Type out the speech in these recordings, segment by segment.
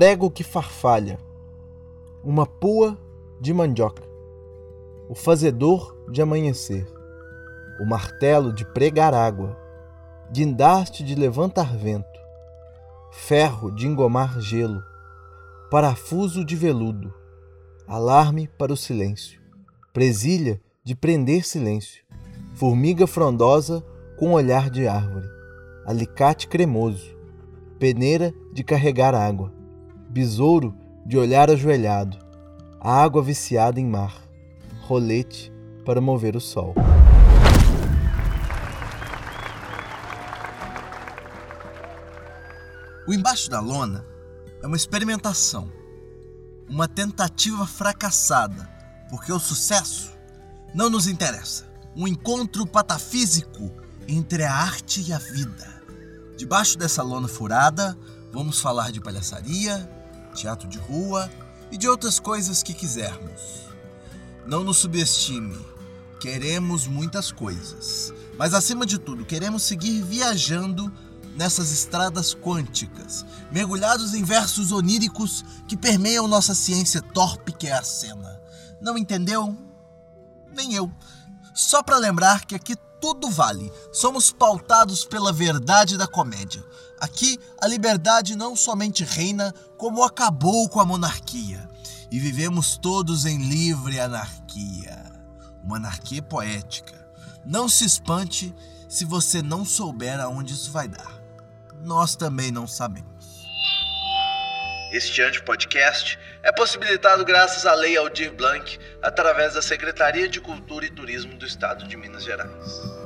prego que farfalha, uma pua de mandioca, o fazedor de amanhecer, o martelo de pregar água, guindaste de levantar vento, ferro de engomar gelo, parafuso de veludo, alarme para o silêncio, presilha de prender silêncio, formiga frondosa com olhar de árvore, alicate cremoso, peneira de carregar água, besouro de olhar ajoelhado, água viciada em mar, rolete para mover o sol. O Embaixo da Lona é uma experimentação, uma tentativa fracassada, porque o sucesso não nos interessa. Um encontro patafísico entre a arte e a vida. Debaixo dessa lona furada, vamos falar de palhaçaria, teatro de rua e de outras coisas que quisermos. Não nos subestime. Queremos muitas coisas, mas acima de tudo, queremos seguir viajando nessas estradas quânticas, mergulhados em versos oníricos que permeiam nossa ciência torpe que é a cena. Não entendeu? Nem eu. Só para lembrar que aqui tudo vale. Somos pautados pela verdade da comédia. Aqui a liberdade não somente reina, como acabou com a monarquia. E vivemos todos em livre anarquia. Uma anarquia poética. Não se espante se você não souber aonde isso vai dar nós também não sabemos. Este anti-podcast é possibilitado graças à Lei Aldir Blanc, através da Secretaria de Cultura e Turismo do Estado de Minas Gerais.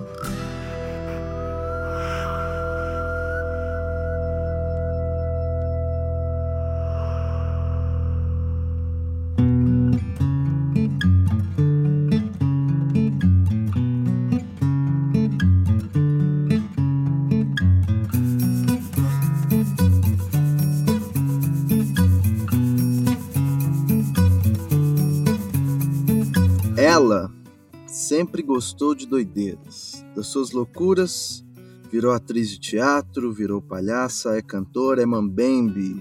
Sempre gostou de doideiras, das suas loucuras, virou atriz de teatro, virou palhaça, é cantora, é mambembe,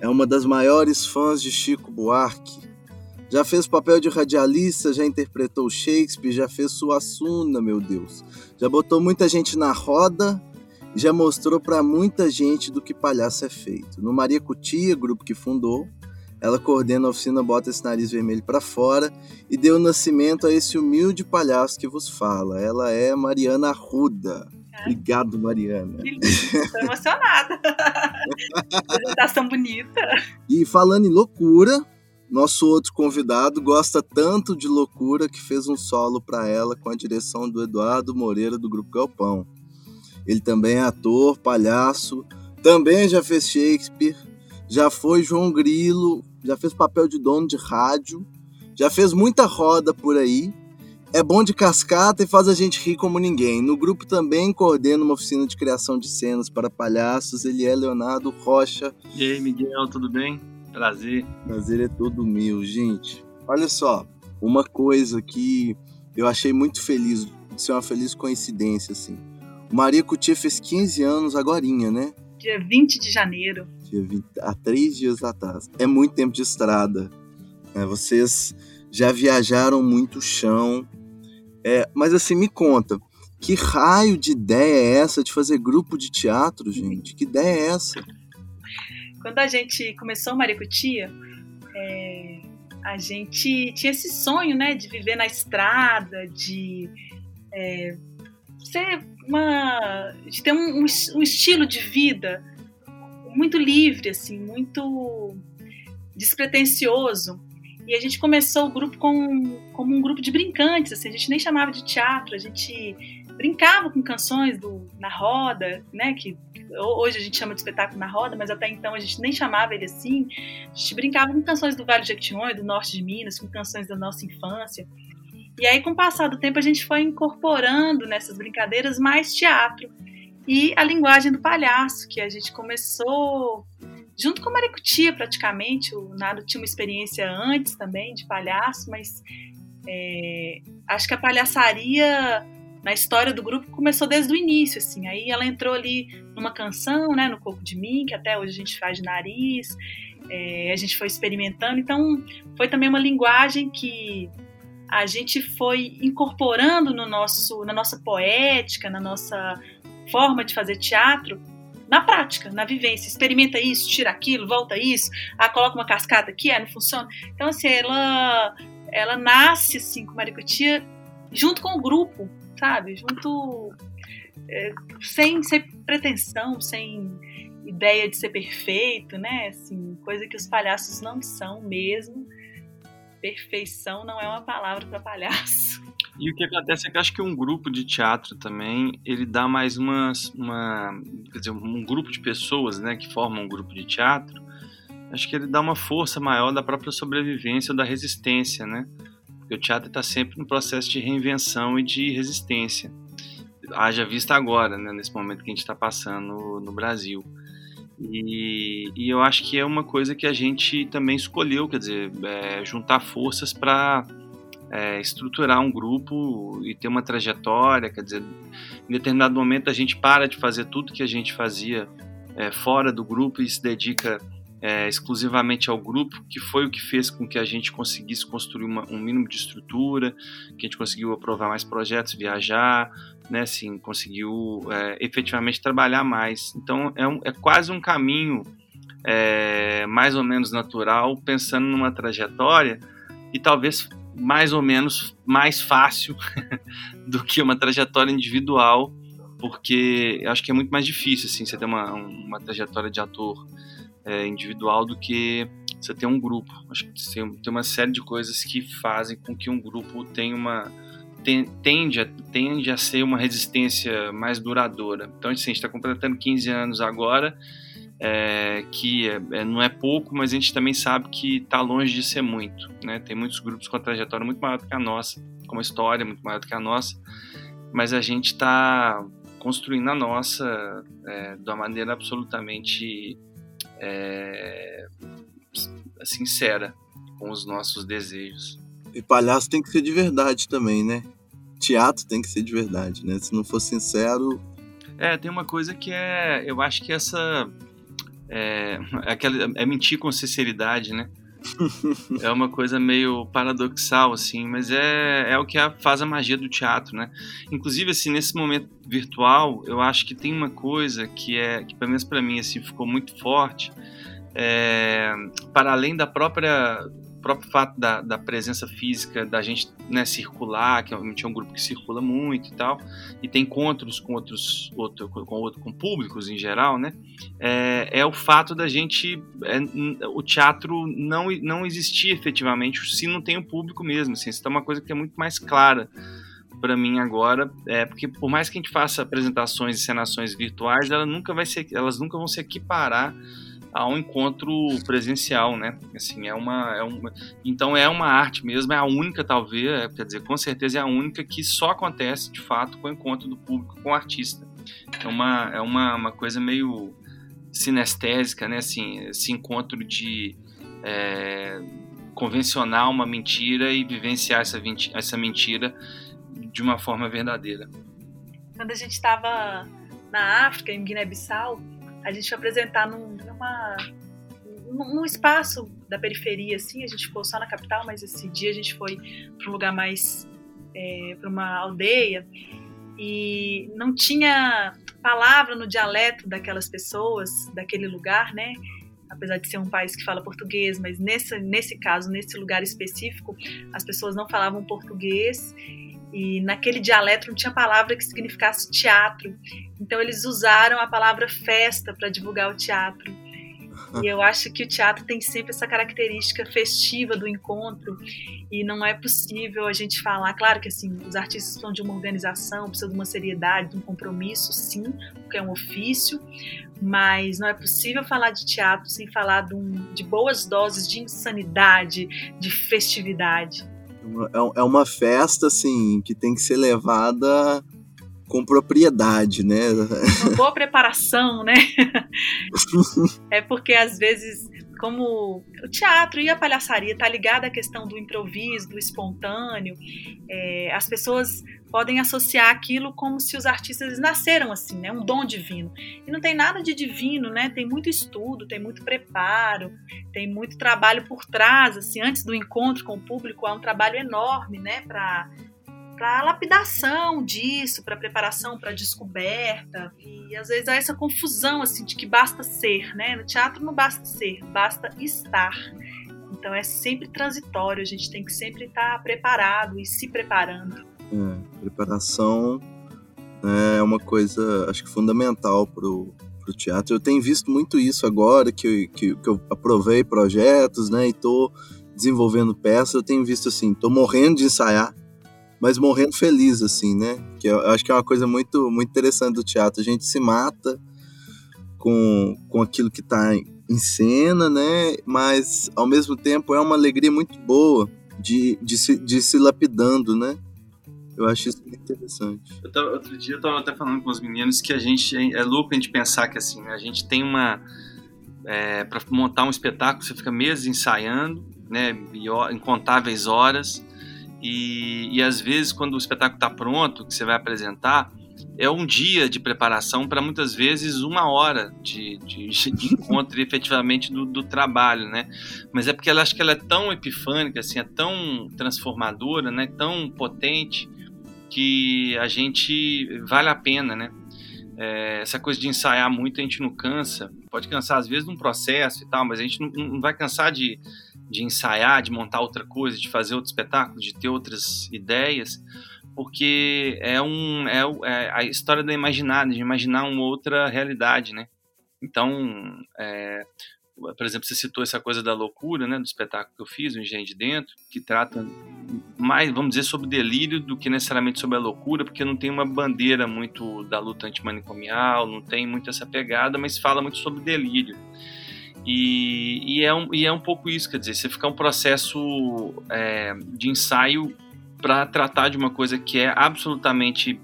é uma das maiores fãs de Chico Buarque. Já fez papel de radialista, já interpretou Shakespeare, já fez Suassuna, meu Deus. Já botou muita gente na roda e já mostrou para muita gente do que palhaço é feito. No Maria Cutia, grupo que fundou, ela coordena a oficina Bota esse Nariz Vermelho para Fora e deu nascimento a esse humilde palhaço que vos fala. Ela é Mariana Arruda. Obrigado, Mariana. Estou emocionada. Apresentação bonita. E falando em loucura, nosso outro convidado gosta tanto de loucura que fez um solo para ela com a direção do Eduardo Moreira do Grupo Galpão. Ele também é ator, palhaço, também já fez Shakespeare, já foi João Grilo, já fez papel de dono de rádio, já fez muita roda por aí. É bom de cascata e faz a gente rir como ninguém. No grupo também coordena uma oficina de criação de cenas para palhaços. Ele é Leonardo Rocha. E aí, Miguel, tudo bem? Prazer. Prazer é todo meu, gente. Olha só, uma coisa que eu achei muito feliz, de ser uma feliz coincidência, assim. O Maria Cutia fez 15 anos agorinha, né? Dia 20 de janeiro dia 20, há três dias atrás. É muito tempo de estrada. É, vocês já viajaram muito chão. É, mas assim, me conta, que raio de ideia é essa de fazer grupo de teatro, gente? Que ideia é essa? Quando a gente começou Maricutia, é, a gente tinha esse sonho, né, de viver na estrada, de é, ser uma, de ter um, um, estilo de vida muito livre, assim, muito despretensioso. E a gente começou o grupo com, como um grupo de brincantes, assim, a gente nem chamava de teatro, a gente brincava com canções do Na Roda, né, que hoje a gente chama de espetáculo na roda, mas até então a gente nem chamava ele assim. A gente brincava com canções do Vale de Jequitinhonha, do norte de Minas, com canções da nossa infância. E aí, com o passar do tempo, a gente foi incorporando nessas brincadeiras mais teatro e a linguagem do palhaço, que a gente começou junto com a Maricutia praticamente. O Nado tinha uma experiência antes também de palhaço, mas é, acho que a palhaçaria na história do grupo começou desde o início, assim. Aí ela entrou ali numa canção, né, no Coco de Mim, que até hoje a gente faz de nariz. É, a gente foi experimentando, então foi também uma linguagem que a gente foi incorporando no nosso, na nossa poética, na nossa forma de fazer teatro, na prática, na vivência. Experimenta isso, tira aquilo, volta isso, ah, coloca uma cascata aqui, ah, não funciona. Então, assim, ela, ela nasce, assim, com Maricutia junto com o grupo, sabe? Junto, é, sem, sem pretensão, sem ideia de ser perfeito, né? Assim, coisa que os palhaços não são mesmo. Perfeição não é uma palavra para palhaço. E o que acontece é que acho que um grupo de teatro também, ele dá mais uma, uma quer dizer, um grupo de pessoas, né, que formam um grupo de teatro, acho que ele dá uma força maior da própria sobrevivência, da resistência, né? Porque o teatro está sempre no processo de reinvenção e de resistência. Haja vista agora, né, nesse momento que a gente está passando no Brasil. E, e, eu acho que é uma coisa que a gente também escolheu, quer dizer, é, juntar forças para é, estruturar um grupo e ter uma trajetória, quer dizer, em determinado momento a gente para de fazer tudo que a gente fazia é, fora do grupo e se dedica é, exclusivamente ao grupo, que foi o que fez com que a gente conseguisse construir uma, um mínimo de estrutura, que a gente conseguiu aprovar mais projetos, viajar, né, assim, conseguiu é, efetivamente trabalhar mais. Então é, um, é quase um caminho é, mais ou menos natural, pensando numa trajetória e talvez mais ou menos mais fácil do que uma trajetória individual, porque acho que é muito mais difícil assim, você ter uma, uma trajetória de ator é, individual do que você ter um grupo. Acho que tem, tem uma série de coisas que fazem com que um grupo tenha uma tende a, tende a ser uma resistência mais duradoura. Então, assim, a gente está completando 15 anos agora é, que é, é, não é pouco, mas a gente também sabe que está longe de ser muito. Né? Tem muitos grupos com a trajetória muito maior do que a nossa, com uma história muito maior do que a nossa, mas a gente está construindo a nossa é, de uma maneira absolutamente é, sincera com os nossos desejos. E palhaço tem que ser de verdade também, né? Teatro tem que ser de verdade, né? Se não for sincero. É, tem uma coisa que é. Eu acho que essa é, é, aquela, é mentir com sinceridade, né? É uma coisa meio paradoxal, assim, mas é, é o que faz a magia do teatro, né? Inclusive, assim, nesse momento virtual, eu acho que tem uma coisa que é, que pelo menos para mim, assim, ficou muito forte, é, para além da própria próprio fato da, da presença física, da gente né, circular, que é é um grupo que circula muito e tal, e tem encontros com outros, outro, com, outro, com públicos em geral, né? É, é o fato da gente, é, o teatro não, não existir efetivamente se não tem o público mesmo, assim, isso é uma coisa que é muito mais clara para mim agora, é porque por mais que a gente faça apresentações e cenações virtuais, ela nunca vai ser, elas nunca vão se equiparar a um encontro presencial, né? Assim, é uma, é uma, então é uma arte mesmo, é a única talvez, é, quer dizer, com certeza é a única que só acontece de fato com o encontro do público com o artista. É uma, é uma, uma coisa meio sinestésica, né? Assim, esse encontro de é, convencionar uma mentira e vivenciar essa, essa mentira de uma forma verdadeira. Quando a gente estava na África, em Guiné-Bissau, a gente foi apresentar num, numa, num espaço da periferia, assim, a gente ficou só na capital, mas esse dia a gente foi para um lugar mais, é, para uma aldeia, e não tinha palavra no dialeto daquelas pessoas, daquele lugar, né? Apesar de ser um país que fala português, mas nesse, nesse caso, nesse lugar específico, as pessoas não falavam português e naquele dialeto não tinha palavra que significasse teatro. Então eles usaram a palavra festa para divulgar o teatro. E eu acho que o teatro tem sempre essa característica festiva do encontro e não é possível a gente falar, claro que assim, os artistas precisam de uma organização, precisam de uma seriedade, de um compromisso, sim, porque é um ofício, mas não é possível falar de teatro sem falar de, um, de boas doses de insanidade, de festividade. É, é uma festa, assim, que tem que ser levada com propriedade, né? Uma boa preparação, né? é porque às vezes, como o teatro e a palhaçaria tá ligada à questão do improviso, do espontâneo, é, as pessoas podem associar aquilo como se os artistas nasceram assim, né? Um dom divino. E não tem nada de divino, né? Tem muito estudo, tem muito preparo, tem muito trabalho por trás, assim, antes do encontro com o público, há um trabalho enorme, né, para para lapidação disso, para preparação, para descoberta. E às vezes há essa confusão assim de que basta ser, né? No teatro não basta ser, basta estar. Então é sempre transitório, a gente tem que sempre estar preparado e se preparando. É, preparação é uma coisa, acho que fundamental pro, pro teatro. Eu tenho visto muito isso agora, que, que, que eu aprovei projetos, né, e tô desenvolvendo peças, eu tenho visto assim, tô morrendo de ensaiar, mas morrendo feliz, assim, né, que eu acho que é uma coisa muito, muito interessante do teatro, a gente se mata com, com aquilo que tá em cena, né, mas ao mesmo tempo é uma alegria muito boa de, de, se, de se lapidando, né, eu acho isso muito interessante. Tava, outro dia eu estava até falando com os meninos que a gente é louco a gente pensar que assim, a gente tem uma é, para montar um espetáculo você fica meses ensaiando, né, incontáveis horas e, e às vezes quando o espetáculo está pronto que você vai apresentar é um dia de preparação para muitas vezes uma hora de, de, de encontro efetivamente do, do, trabalho, né? Mas é porque ela acho que ela é tão epifânica, assim, é tão transformadora, né? Tão potente que a gente vale a pena, né? É, essa coisa de ensaiar muito a gente não cansa. Pode cansar às vezes num processo e tal, mas a gente não, não vai cansar de, de ensaiar, de montar outra coisa, de fazer outro espetáculo, de ter outras ideias, porque é um é, é a história da imaginar, de imaginar uma outra realidade, né? Então, é, por exemplo, você citou essa coisa da loucura, né, do espetáculo que eu fiz, o Engenho de Dentro, que trata mais, vamos dizer, sobre delírio do que necessariamente sobre a loucura, porque não tem uma bandeira muito da luta antimanicomial, não tem muito essa pegada, mas fala muito sobre delírio. E, e, é, um, e é um pouco isso, quer dizer, você fica um processo é, de ensaio para tratar de uma coisa que é absolutamente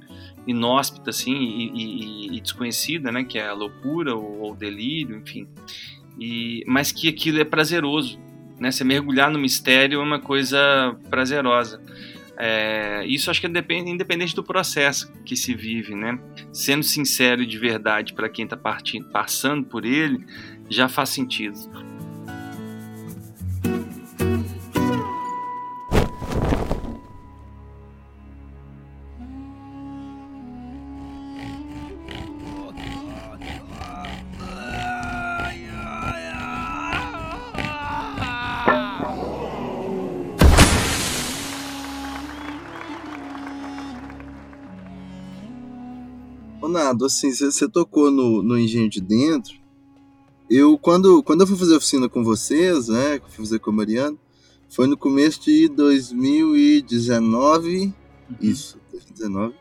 inóspita assim e, e, e, desconhecida, né, que é a loucura ou, o delírio, enfim e, mas que aquilo é prazeroso. Né? Você mergulhar no mistério é uma coisa prazerosa. É, isso acho que é independente do processo que se vive, né? Sendo sincero e de verdade para quem está passando por ele, já faz sentido. Ronaldo, assim, você tocou no, no engenho de dentro. Eu, quando, quando eu fui fazer oficina com vocês, né, fui fazer com a Mariana, foi no começo de 2019, uhum. isso, 2019,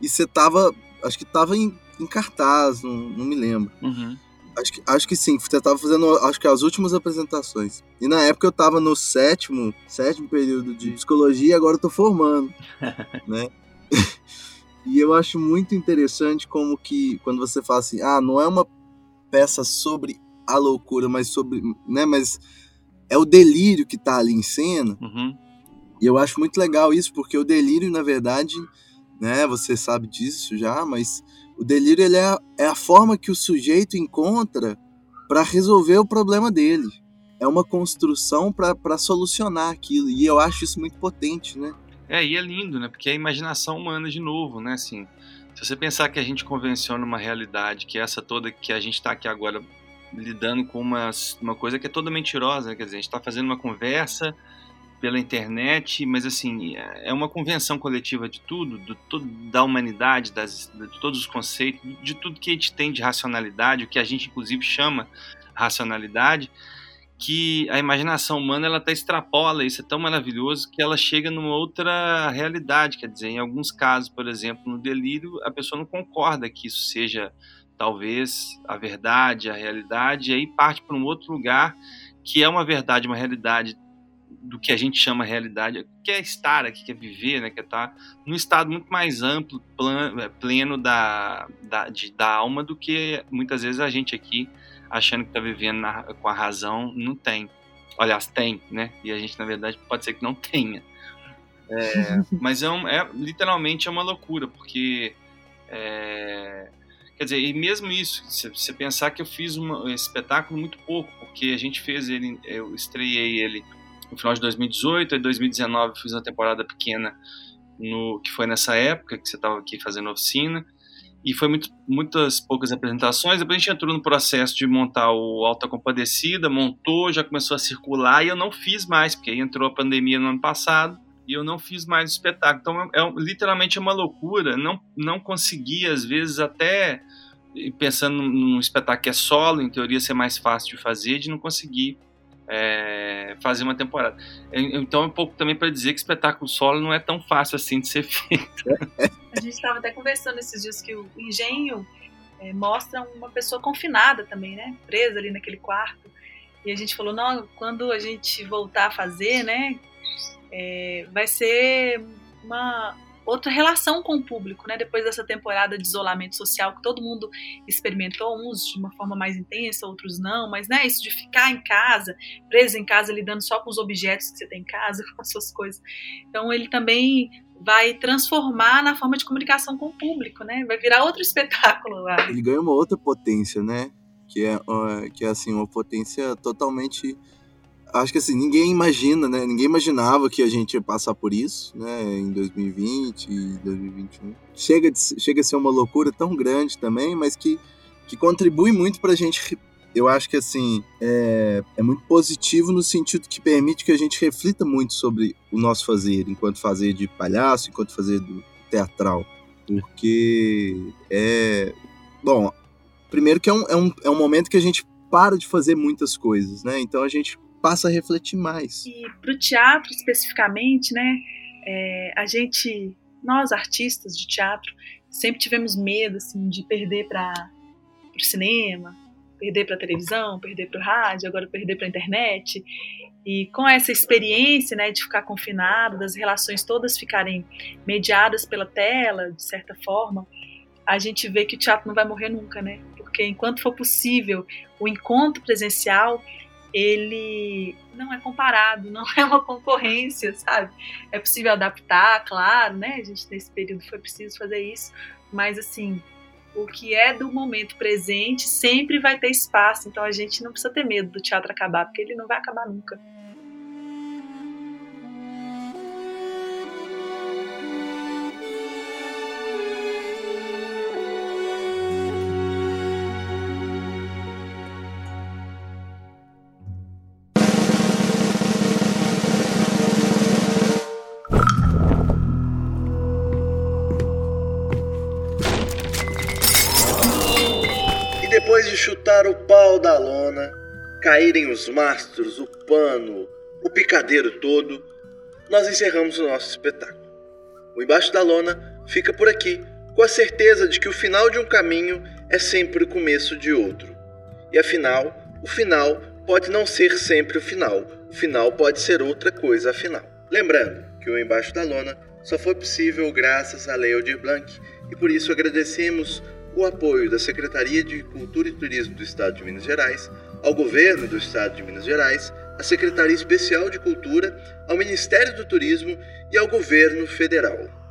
e você tava, acho que tava em, em cartaz, não, não me lembro. Uhum. Acho que, acho que sim, você tava fazendo, acho que as últimas apresentações. E na época eu tava no sétimo, sétimo período de psicologia e agora eu tô formando, né? E eu acho muito interessante como que quando você fala assim, ah, não é uma peça sobre a loucura, mas sobre, né, mas é o delírio que tá ali em cena. Uhum. E eu acho muito legal isso, porque o delírio, na verdade, né, você sabe disso já, mas o delírio ele é, é a forma que o sujeito encontra para resolver o problema dele. É uma construção para solucionar aquilo. E eu acho isso muito potente, né? É, e é lindo, né? Porque é a imaginação humana de novo, né? Assim, se você pensar que a gente convenciona uma realidade, que é essa toda que a gente está aqui agora lidando com uma, uma coisa que é toda mentirosa, né? quer dizer, a gente está fazendo uma conversa pela internet, mas assim, é uma convenção coletiva de tudo, do, da humanidade, das, de todos os conceitos, de tudo que a gente tem de racionalidade, o que a gente inclusive chama racionalidade, que a imaginação humana ela até extrapola isso, é tão maravilhoso que ela chega numa outra realidade, quer dizer, em alguns casos, por exemplo, no delírio, a pessoa não concorda que isso seja talvez a verdade, a realidade, e aí parte para um outro lugar que é uma verdade, uma realidade do que a gente chama realidade, que é estar aqui, que é viver, né, que é estar num estado muito mais amplo, pleno da, da, de, da alma do que muitas vezes a gente aqui achando que está vivendo na, com a razão, não tem. Aliás, tem, né? E a gente, na verdade, pode ser que não tenha. É, mas é, um, é, literalmente é uma loucura, porque é, quer dizer, e mesmo isso, se você pensar que eu fiz um espetáculo muito pouco, porque a gente fez ele, eu estreiei ele no final de 2018, em 2019 fiz uma temporada pequena no que foi nessa época que você estava aqui fazendo oficina e foi muito, muitas poucas apresentações. Depois a gente entrou no processo de montar o Alta Compadecida, montou, já começou a circular e eu não fiz mais, porque aí entrou a pandemia no ano passado e eu não fiz mais o espetáculo. Então, é, é literalmente é uma loucura. Não, não consegui, às vezes, até pensando num espetáculo que é solo, em teoria ser mais fácil de fazer, de não conseguir é, fazer uma temporada. Então, é um pouco também para dizer que espetáculo solo não é tão fácil assim de ser feito. A gente estava até conversando esses dias que o engenho é, mostra uma pessoa confinada também, né? Presa ali naquele quarto. E a gente falou, não, quando a gente voltar a fazer, né? É, vai ser uma, outra relação com o público, né? Depois dessa temporada de isolamento social que todo mundo experimentou, uns de uma forma mais intensa, outros não, mas né, isso de ficar em casa, preso em casa, lidando só com os objetos que você tem em casa, com as suas coisas. Então ele também vai transformar na forma de comunicação com o público, né? Vai virar outro espetáculo lá. Ele ganha uma outra potência, né? Que é, que é assim, uma potência totalmente acho que assim, ninguém imagina, né? Ninguém imaginava que a gente ia passar por isso, né? Em 2020 e 2021. Chega, de, chega a ser uma loucura tão grande também, mas que, que contribui muito pra gente. Eu acho que assim, é, é muito positivo no sentido que permite que a gente reflita muito sobre o nosso fazer, enquanto fazer de palhaço, enquanto fazer do teatral. Porque é. Bom, primeiro que é um, é um, é um momento que a gente para de fazer muitas coisas, né? Então a gente passa a refletir mais. E para o teatro especificamente, né, é, a gente, nós artistas de teatro, sempre tivemos medo assim, de perder para o cinema, perder para a televisão, perder para o rádio, agora perder para a internet. E com essa experiência né, de ficar confinado, das relações todas ficarem mediadas pela tela, de certa forma, a gente vê que o teatro não vai morrer nunca, né? Porque enquanto for possível o encontro presencial, ele não é comparado, não é uma concorrência, sabe? É possível adaptar, claro, né? A gente nesse período foi preciso fazer isso, mas assim, o que é do momento presente sempre vai ter espaço, então a gente não precisa ter medo do teatro acabar, porque ele não vai acabar nunca. Caírem os mastros, o pano, o picadeiro todo, nós encerramos o nosso espetáculo. O Embaixo da Lona fica por aqui, com a certeza de que o final de um caminho é sempre o começo de outro. E afinal, o final pode não ser sempre o final, o final pode ser outra coisa afinal. Lembrando que o Embaixo da Lona só foi possível graças à Lei Aldir Blanc e por isso agradecemos o apoio da Secretaria de Cultura e Turismo do Estado de Minas Gerais, ao Governo do Estado de Minas Gerais, à Secretaria Especial de Cultura, ao Ministério do Turismo e ao Governo Federal.